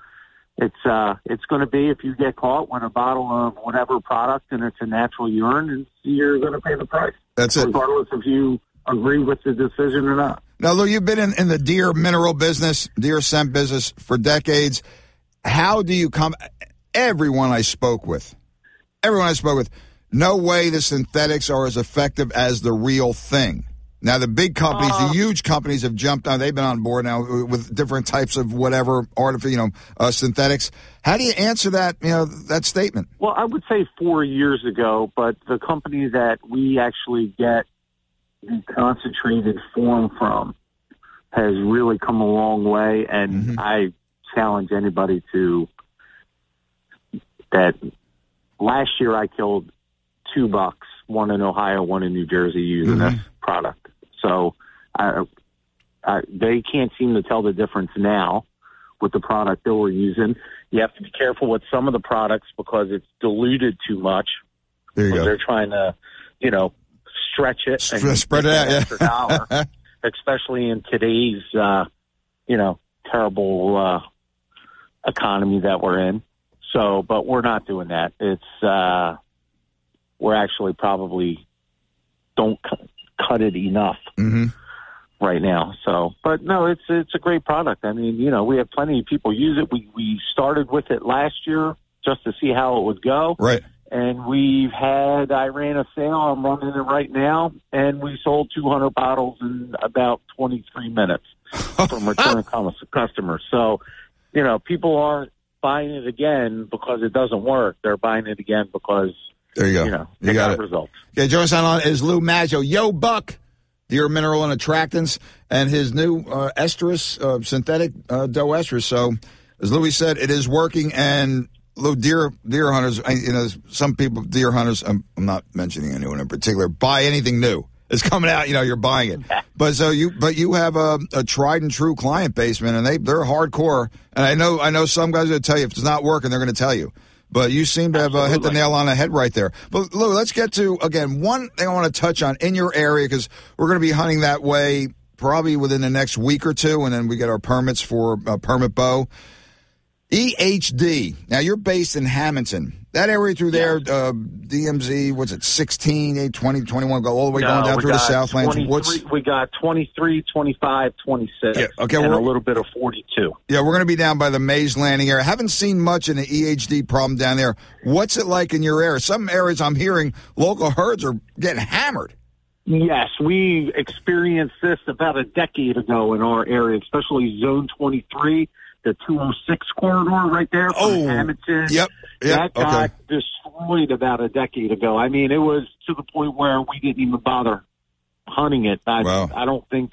S14: it's uh, it's going to be if you get caught with a bottle of whatever product and it's a natural urine, you're going to pay the price.
S2: That's it.
S14: Regardless if you agree with the decision or not.
S2: Now, Lou, you've been in, in the deer mineral business, deer scent business for decades. How do you come? Everyone I spoke with, everyone I spoke with, no way the synthetics are as effective as the real thing. Now, the big companies, uh, the huge companies have jumped on. They've been on board now with different types of whatever artificial, you know, uh, synthetics. How do you answer that, you know, that statement?
S14: Well, I would say four years ago, but the company that we actually get concentrated form from has really come a long way, and mm-hmm. I challenge anybody to that. Last year, I killed two bucks, one in Ohio, one in New Jersey, using mm-hmm. this product. So I, I, they can't seem to tell the difference now with the product that we're using. You have to be careful with some of the products because it's diluted too much.
S2: There you go.
S14: They're trying to, you know, stretch it
S2: and spread it out,
S14: yeah. dollar, [laughs] especially in today's, uh, you know, terrible uh, economy that we're in. So, but we're not doing that. It's uh, we're actually probably don't cut it enough
S2: mm-hmm.
S14: right now. So, but no, it's it's a great product. I mean, you know, we have plenty of people use it. We we started with it last year just to see how it would go.
S2: Right.
S14: And we've had, I ran a sale, I'm running it right now, and we sold 200 bottles in about 23 minutes from [laughs] return customers. So, you know, people aren't buying it again because it doesn't work. They're buying it again because
S2: there you go.
S14: You know, you got, got results.
S2: Yeah, joining us on is Lou Maggio. Yo, Buck, Deer Mineral and Attractants, and his new uh, estrus, uh, synthetic uh, doe estrus. So, as Louis said, it is working. And Lou, deer deer hunters, you know, some people, deer hunters. I'm, I'm not mentioning anyone in particular. Buy anything new. It's coming out, you know, you're buying it. [laughs] But so you, but you have a, a tried and true client base, man, and they they're hardcore. And I know I know some guys will tell you if it's not working, they're going to tell you. But you seem to have uh, hit the nail on the head right there. But Lou, let's get to again one thing I want to touch on in your area because we're going to be hunting that way probably within the next week or two, and then we get our permits for uh, permit bow. EHD. Now you're based in Hamilton. That area through there, uh, DMZ, what's it, 16, 8, 20, 21, go all the way
S14: no,
S2: going down through the Southlands.
S14: What's... We got 23, 25, 26, yeah, okay, and a little bit of 42.
S2: Yeah, we're going to be down by the Mays Landing area. Haven't seen much in the EHD problem down there. What's it like in your area? Some areas I'm hearing local herds are getting hammered.
S14: Yes, we experienced this about a decade ago in our area, especially Zone 23 the 206 corridor right there from oh, Hamilton.
S2: Yep.
S14: yep. That got okay. destroyed about a decade ago. I mean, it was to the point where we didn't even bother hunting it. I,
S2: wow.
S14: I don't think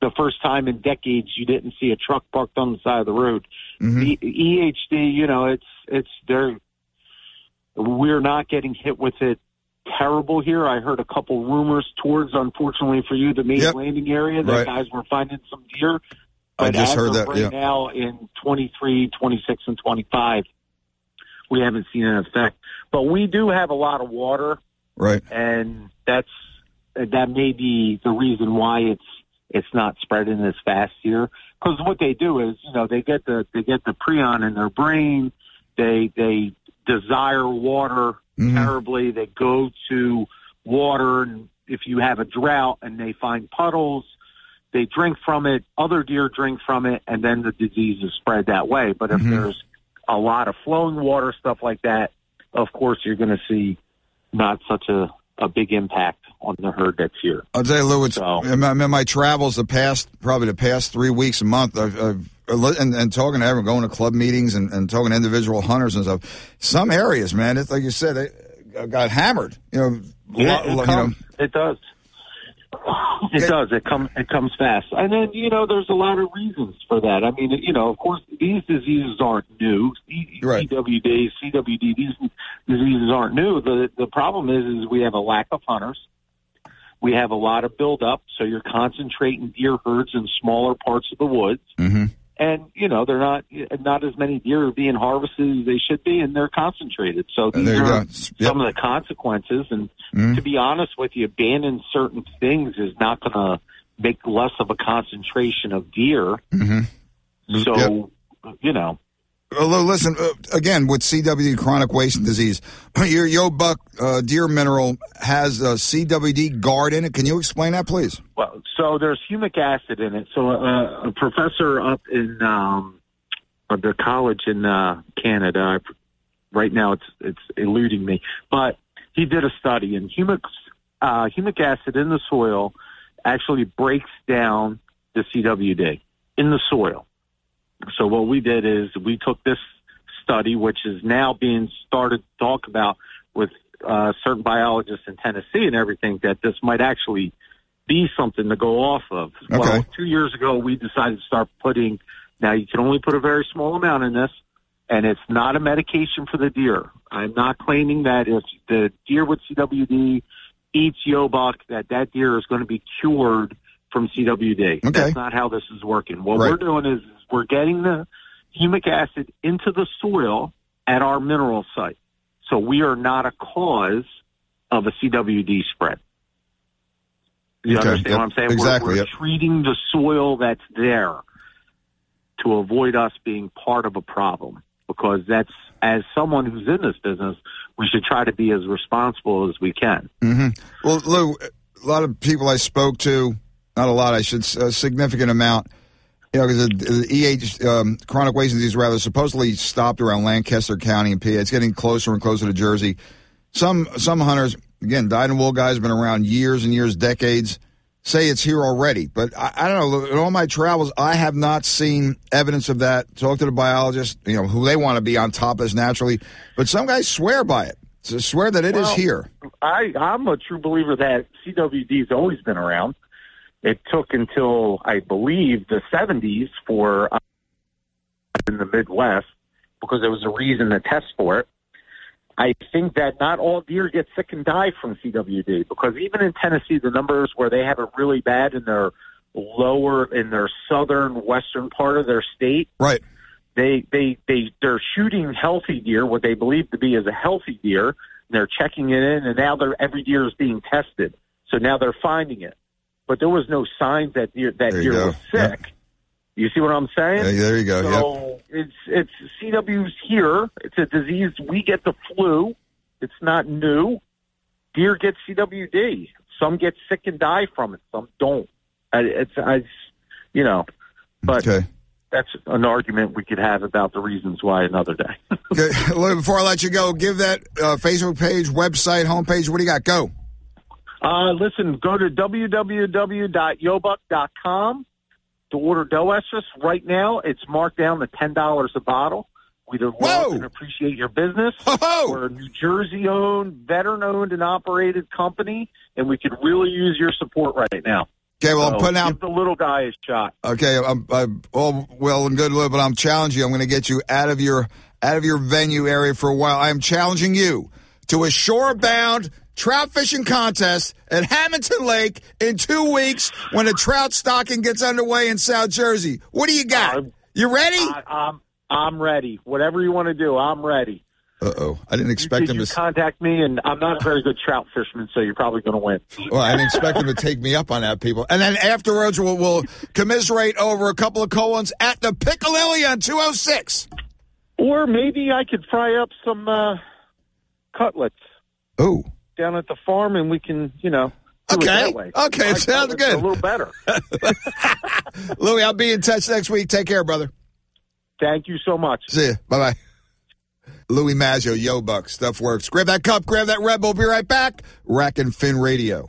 S14: the first time in decades you didn't see a truck parked on the side of the road.
S2: Mm-hmm.
S14: The EHD, you know, it's it's there. We're not getting hit with it terrible here. I heard a couple rumors towards, unfortunately for you, the main yep. landing area that
S2: right.
S14: guys were finding some deer.
S2: But I just heard that.
S14: Right
S2: yeah.
S14: now, in 23, 26, and 25, we haven't seen an effect. But we do have a lot of water,
S2: right?
S14: And that's that may be the reason why it's it's not spreading as fast here. Because what they do is, you know, they get the they get the prion in their brain. They they desire water
S2: mm-hmm.
S14: terribly. They go to water, and if you have a drought and they find puddles, they drink from it, other deer drink from it, and then the disease is spread that way. But if mm-hmm. there's a lot of flowing water, stuff like that, of course you're going to see not such a, a big impact on the herd that's here.
S2: I'll tell you, Lou, it's, so, in, my, in my travels the past, probably the past three weeks, a month, I've, I've and, and, talking to everyone, going to club meetings and, and, talking to individual hunters and stuff. Some areas, man, it's like you said, they got hammered. You know,
S14: yeah, it, comes, you know, it does. It does. It comes. It comes fast, and then you know there's a lot of reasons for that. I mean, you know, of course, these diseases aren't new.
S2: Right.
S14: CWD, CWD, these diseases aren't new. The the problem is, is we have a lack of hunters. We have a lot of buildup, so you're concentrating deer herds in smaller parts of the woods.
S2: Mm-hmm
S14: and you know they're not not as many deer are being harvested as they should be, and they're concentrated. So these are yep. some of the consequences. And
S2: mm-hmm.
S14: to be honest with you, banning certain things is not going to make less of a concentration of deer.
S2: Mm-hmm.
S14: So yep. you know,
S2: listen, uh, again, with CWD, chronic wasting disease, [clears throat] your Yo Buck uh, Deer Mineral has a CWD guard in it. Can you explain that, please?
S14: Well, so there's humic acid in it. So uh, a professor up in um, the college in uh, Canada, right now it's it's eluding me, but he did a study, and humic uh, humic acid in the soil actually breaks down the CWD in the soil. So what we did is we took this study, which is now being started to talk about with uh, certain biologists in Tennessee and everything, that this might actually be something to go off of. Okay. Well, two years ago, we decided to start putting. Now you can only put a very small amount in this, and it's not a medication for the deer. I'm not claiming that if the deer with CWD eats Yobuck, that that deer is going to be cured from CWD. Okay. That's not how this is working. What right. we're doing is, we're getting the humic acid into the soil at our mineral site. So we are not a cause of a CWD spread. You okay. understand yep. what I'm saying?
S2: Exactly.
S14: We're, we're
S2: yep.
S14: treating the soil that's there to avoid us being part of a problem because that's as someone who's in this business, we should try to be as responsible as we can.
S2: Mm-hmm. Well, Lou, a lot of people I spoke to, not a lot, I should, a significant amount, you know, because the, the EH, um, chronic wasting disease, rather, supposedly stopped around Lancaster County and PA. It's getting closer and closer to Jersey. Some some hunters, again, dyed in wool guys, been around years and years, decades, say it's here already. But I, I, don't know. In all my travels, I have not seen evidence of that. Talk to the biologists, you know, who they want to be on top of this naturally. But some guys swear by it. So swear that it
S14: well,
S2: is here.
S14: I, I'm a true believer that CWD has always been around. It took until I believe the 70s for uh, in the Midwest because there was a reason to test for it. I think that not all deer get sick and die from CWD because even in Tennessee, the numbers where they have it really bad in their lower in their southern western part of their state,
S2: right?
S14: They they they they're shooting healthy deer, what they believe to be as a healthy deer. And they're checking it in, and now they're every deer is being tested. So now they're finding it but there was no signs that deer, that deer go. was sick. Yep. You see what I'm saying?
S2: Yeah, there you go.
S14: So yep. it's it's CW's here. It's a disease. We get the flu. It's not new. Deer get CWD. Some get sick and die from it. Some don't. It's I, you know, but. Okay. That's an argument we could have about the reasons why another day. [laughs]
S2: okay. Before I let you go, give that uh, Facebook page, website, homepage. What do you got? Go.
S14: Uh, listen, go to www.yobuck.com to order doe estrus. Right now, it's marked down to $10 a bottle. We'd love Whoa. and appreciate your business.
S2: Whoa.
S14: We're a New Jersey owned, veteran owned, and operated company, and we could really use your support right now.
S2: Okay, well, so I'm putting out
S14: give the little guy a shot.
S2: Okay, I'm, I'm all well and good, but I'm challenging you. I'm going to get you out of your out of your venue area for a while. I am challenging you to a shore bound trout fishing contest at Hamilton Lake in two weeks when the trout stocking gets underway in South Jersey. What do you got? Uh, you ready?
S14: I, I'm, I'm ready. Whatever you want to do, I'm ready.
S2: Uh oh! I didn't expect
S14: you,
S2: him
S14: you
S2: to
S14: contact me, and I'm not a very good trout fisherman, so you're probably going to win.
S2: Well, I didn't expect him to take me up on that, people. And then afterwards, we'll, we'll commiserate over a couple of colons at the Piccalilli on 206.
S14: Or maybe I could fry up some uh, cutlets.
S2: Oh,
S14: down at the farm, and we can, you know.
S2: Okay. Okay. It sounds good.
S14: A little better. [laughs]
S2: Louis, I'll be in touch next week. Take care, brother.
S14: Thank you so much.
S2: See you. Bye bye. Louis Maggio, Yo Buck, stuff works. Grab that cup, grab that Red Bull. Be right back. Rack and Fin Radio.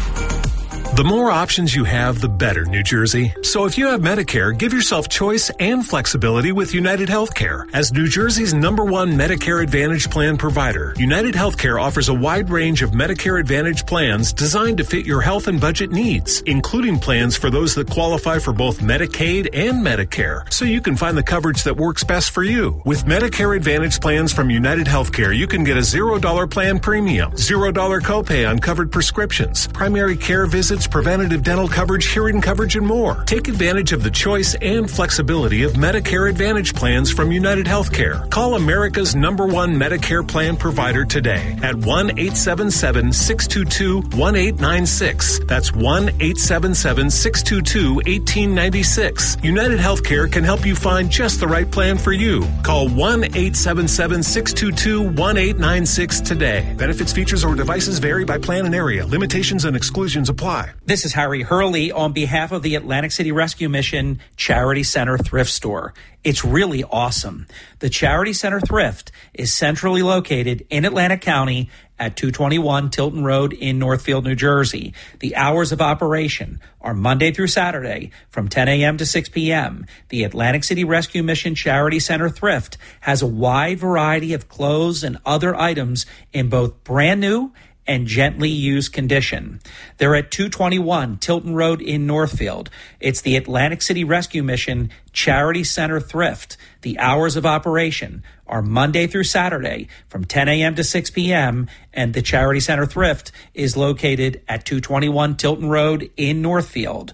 S15: The more options you have, the better, New Jersey. So if you have Medicare, give yourself choice and flexibility with United Healthcare. As New Jersey's number one Medicare Advantage plan provider, United Healthcare offers a wide range of Medicare Advantage plans designed to fit your health and budget needs, including plans for those that qualify for both Medicaid and Medicare, so you can find the coverage that works best for you. With Medicare Advantage plans from United Healthcare, you can get a $0 plan premium, $0 copay on covered prescriptions, primary care visits, preventative dental coverage, hearing coverage, and more. Take advantage of the choice and flexibility of Medicare Advantage plans from United Healthcare. Call America's number one Medicare plan provider today at 1 877 622 1896. That's 1 877 622 1896. United Healthcare can help you find just the right plan for you. Call 1 877 622 1896 today. Benefits, features, or devices vary by plan and area. Limitations and exclusions apply.
S16: This is Harry Hurley on behalf of the Atlantic City Rescue Mission Charity Center Thrift Store. It's really awesome. The Charity Center Thrift is centrally located in Atlantic County at 221 Tilton Road in Northfield, New Jersey. The hours of operation are Monday through Saturday from 10 a.m. to 6 p.m. The Atlantic City Rescue Mission Charity Center Thrift has a wide variety of clothes and other items in both brand new and gently used condition. They're at 221 Tilton Road in Northfield. It's the Atlantic City Rescue Mission Charity Center Thrift. The hours of operation are Monday through Saturday from 10 a.m. to 6 p.m. and the Charity Center Thrift is located at 221 Tilton Road in Northfield.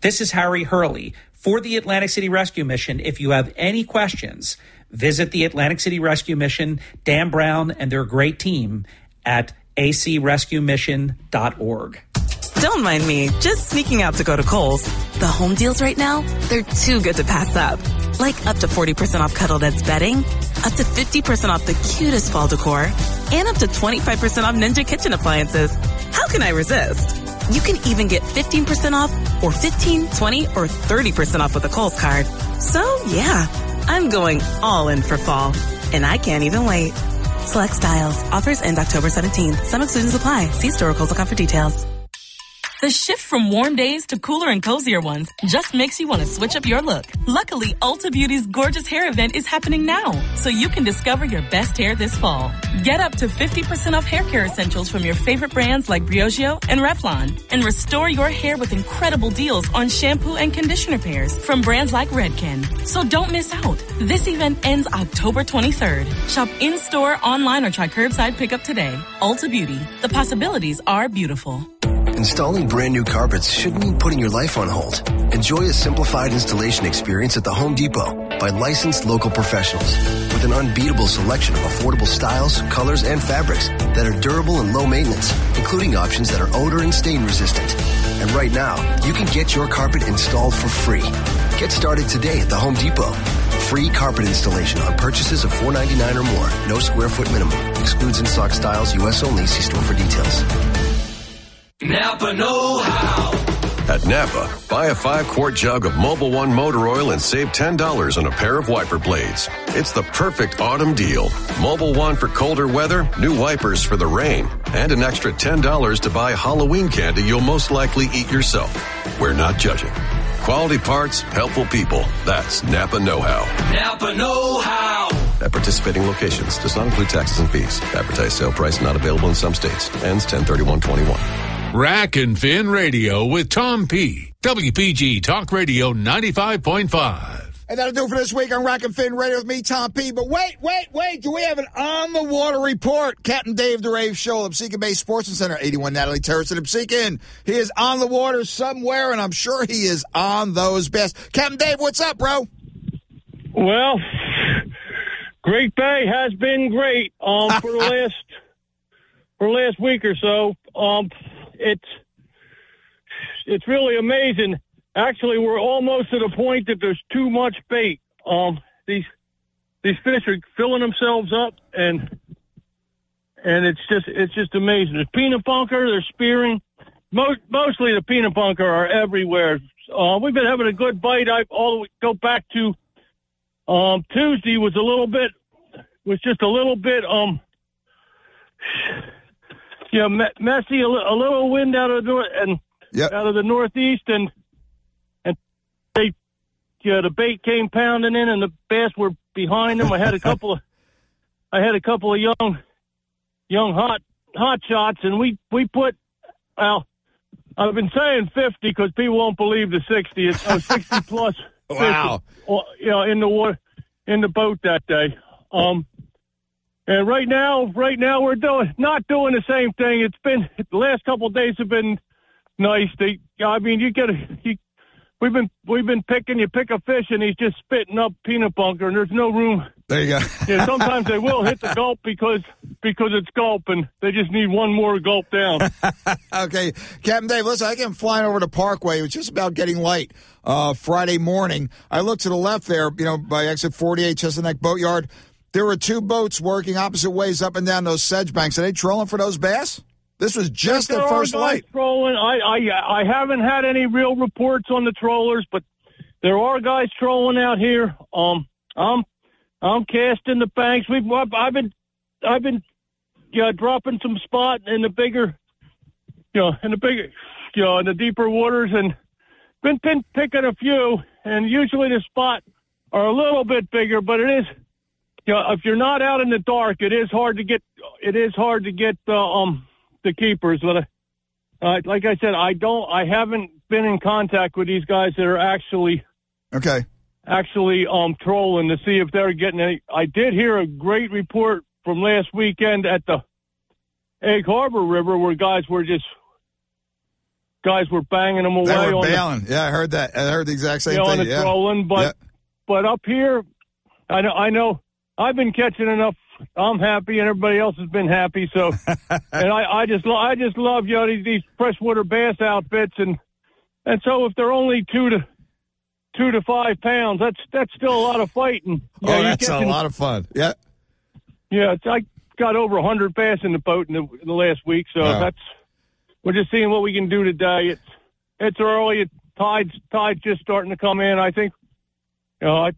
S16: This is Harry Hurley for the Atlantic City Rescue Mission. If you have any questions, visit the Atlantic City Rescue Mission, Dan Brown and their great team at acrescuemission.org.
S17: Don't mind me, just sneaking out to go to Kohl's. The home deals right now, they're too good to pass up. Like up to 40% off Cuddl Duds bedding, up to 50% off the cutest fall decor, and up to 25% off Ninja kitchen appliances. How can I resist? You can even get 15% off or 15, 20, or 30% off with a Kohl's card. So yeah, I'm going all in for fall, and I can't even wait. Select styles. Offers end October 17th. Some exclusions apply. See store for details.
S18: The shift from warm days to cooler and cozier ones just makes you want to switch up your look. Luckily, Ulta Beauty's gorgeous hair event is happening now, so you can discover your best hair this fall. Get up to 50% off hair care essentials from your favorite brands like Briogeo and Revlon, and restore your hair with incredible deals on shampoo and conditioner pairs from brands like Redken. So don't miss out. This event ends October 23rd. Shop in store, online, or try curbside pickup today. Ulta Beauty. The possibilities are beautiful.
S19: Installing brand new carpets shouldn't mean putting your life on hold. Enjoy a simplified installation experience at the Home Depot by licensed local professionals with an unbeatable selection of affordable styles, colors, and fabrics that are durable and low maintenance, including options that are odor and stain resistant. And right now, you can get your carpet installed for free. Get started today at the Home Depot. Free carpet installation on purchases of $4.99 or more. No square foot minimum. Excludes in stock styles, U.S. only. See store for details.
S20: Napa Know How. At Napa, buy a five quart jug of Mobil One motor oil and save $10 on a pair of wiper blades. It's the perfect autumn deal. Mobil One for colder weather, new wipers for the rain, and an extra $10 to buy Halloween candy you'll most likely eat yourself. We're not judging. Quality parts, helpful people. That's Napa Know How. Napa Know How. At participating locations does not include taxes and fees. Advertised sale price not available in some states. Ends 103121.
S1: Rack and Fin Radio with Tom P. WPG Talk Radio 95.5.
S2: And that'll do it for this week on Rack and Fin Radio with me, Tom P. But wait, wait, wait. Do we have an on the water report? Captain Dave DeRave Show, Absecon Bay Sports Center, 81 Natalie Terrace in Absecon. He is on the water somewhere, and I'm sure he is on those best. Captain Dave, what's up, bro?
S21: Well, Great Bay has been great um, [laughs] for the last for the last week or so. Um, it's it's really amazing. Actually, we're almost to the point that there's too much bait. Um, these these fish are filling themselves up, and and it's just it's just amazing. There's peanut bunker, they're spearing. Most mostly the peanut bunker are everywhere. Uh, we've been having a good bite. I all go back to um, Tuesday was a little bit was just a little bit um you know, me- messy, a, little wind out of the north and
S2: yep.
S21: out of the northeast, and and they, you know, the bait came pounding in, and the bass were behind them. I had a couple of, [laughs] I had a couple of young, young hot hot shots, and we we put, well, I've been saying fifty because people won't believe the sixty. It's oh, 60 [laughs] plus.
S2: wow.
S21: Fish, you know, in the water, in the boat that day. Um, and right now, right now we're doing not doing the same thing. It's been the last couple of days have been nice. They, I mean, you get a, you, we've been we've been picking. You pick a fish, and he's just spitting up peanut bunker, and there's no room.
S2: There you go. [laughs]
S21: yeah, sometimes they will hit the gulp because because it's gulp, and they just need one more gulp down. [laughs]
S2: okay, Captain Dave, listen, I came flying over to Parkway. It was just about getting light uh, Friday morning. I looked to the left there, you know, by exit 48, Chestnut Neck Boatyard. There were two boats working opposite ways up and down those sedge banks. Are they trolling for those bass? This was just
S21: There
S2: the
S21: are
S2: first
S21: guys
S2: light.
S21: Trolling. I, I I haven't had any real reports on the trollers, but there are guys trolling out here. Um, I'm I'm casting the banks. We've I've been I've been uh, dropping some spot in the bigger, you know, in the bigger, you know, in the deeper waters, and been pin, picking a few. And usually the spot are a little bit bigger, but it is, you know, if you're not out in the dark, it is hard to get. It is hard to get uh, um the keepers. But uh, like I said, I don't. I haven't been in contact with these guys that are actually
S2: Okay.
S21: actually um trolling to see if they're getting any. I did hear a great report from last weekend at the Egg Harbor River where guys were just guys were banging them away
S2: They were
S21: on the,
S2: yeah, I heard that. I heard the exact same
S21: yeah, on
S2: thing.
S21: the
S2: yeah.
S21: trolling, but
S2: Yeah.
S21: but up here, I know I know I've been catching enough. I'm happy, and everybody else has been happy. So, [laughs] and I I just lo- I just love you know these, these freshwater bass outfits, and and so if they're only two to two to five pounds, that's that's still a lot of fighting.
S2: Oh,
S21: you
S2: that's a lot of fun. Yeah.
S21: Yeah, it's, I got over a 100 bass in the boat in the, in the last week, so
S2: Wow.
S21: that's we're just seeing what we can do today. It's it's early. It, tides tides just starting to come in. I think you know I,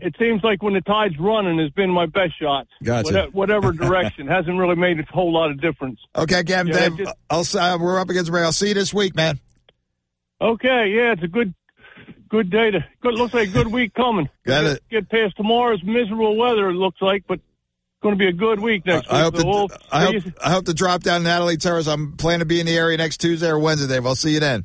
S21: it seems like when the tide's running has been my best shot.
S2: Gotcha.
S21: Whate- Whatever [laughs] direction hasn't really made a whole lot of difference.
S2: Okay, Captain
S21: Yeah,
S2: Dave,
S21: just-
S2: I'll, uh, we're up against the break. I'll see you this week, man.
S21: Okay, yeah, it's a good good day to good looks like a good week coming. [laughs]
S2: Got it.
S21: Get past tomorrow's miserable weather. It looks like, but going to be a good week next
S2: I
S21: week.
S2: hope,
S21: so
S2: to,
S21: we'll
S2: I, hope, I hope to drop down Natalie Terrace. I'm planning to be in the area next Tuesday or Wednesday, Dave. I'll see you then.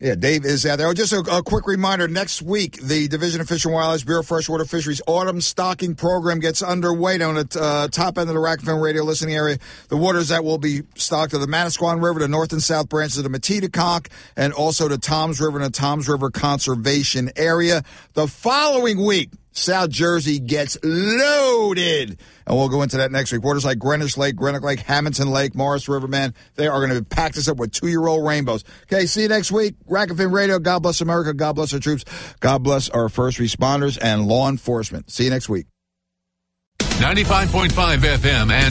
S2: Yeah, Dave is out there. Oh, just a, a quick reminder next week, the Division of Fish and Wildlife Bureau of Freshwater Fisheries Autumn Stocking Program gets underway down at uh, top end of the Rack FM radio listening area. The waters that will be stocked are the Manasquan River, the north and south branches of the Metedeconk, and also the Toms River and the Toms River Conservation Area. The following week, South Jersey gets loaded. And we'll go into that next week. Waters like Greenwich Lake, Greenwich Lake, Hamilton Lake, Maurice River, man, they are going to pack this up with two year old rainbows. Okay, see you next week. Rack and Fin Radio. God bless America. God bless our troops. God bless our first responders and law enforcement. See you next week.
S1: 95.5 FM and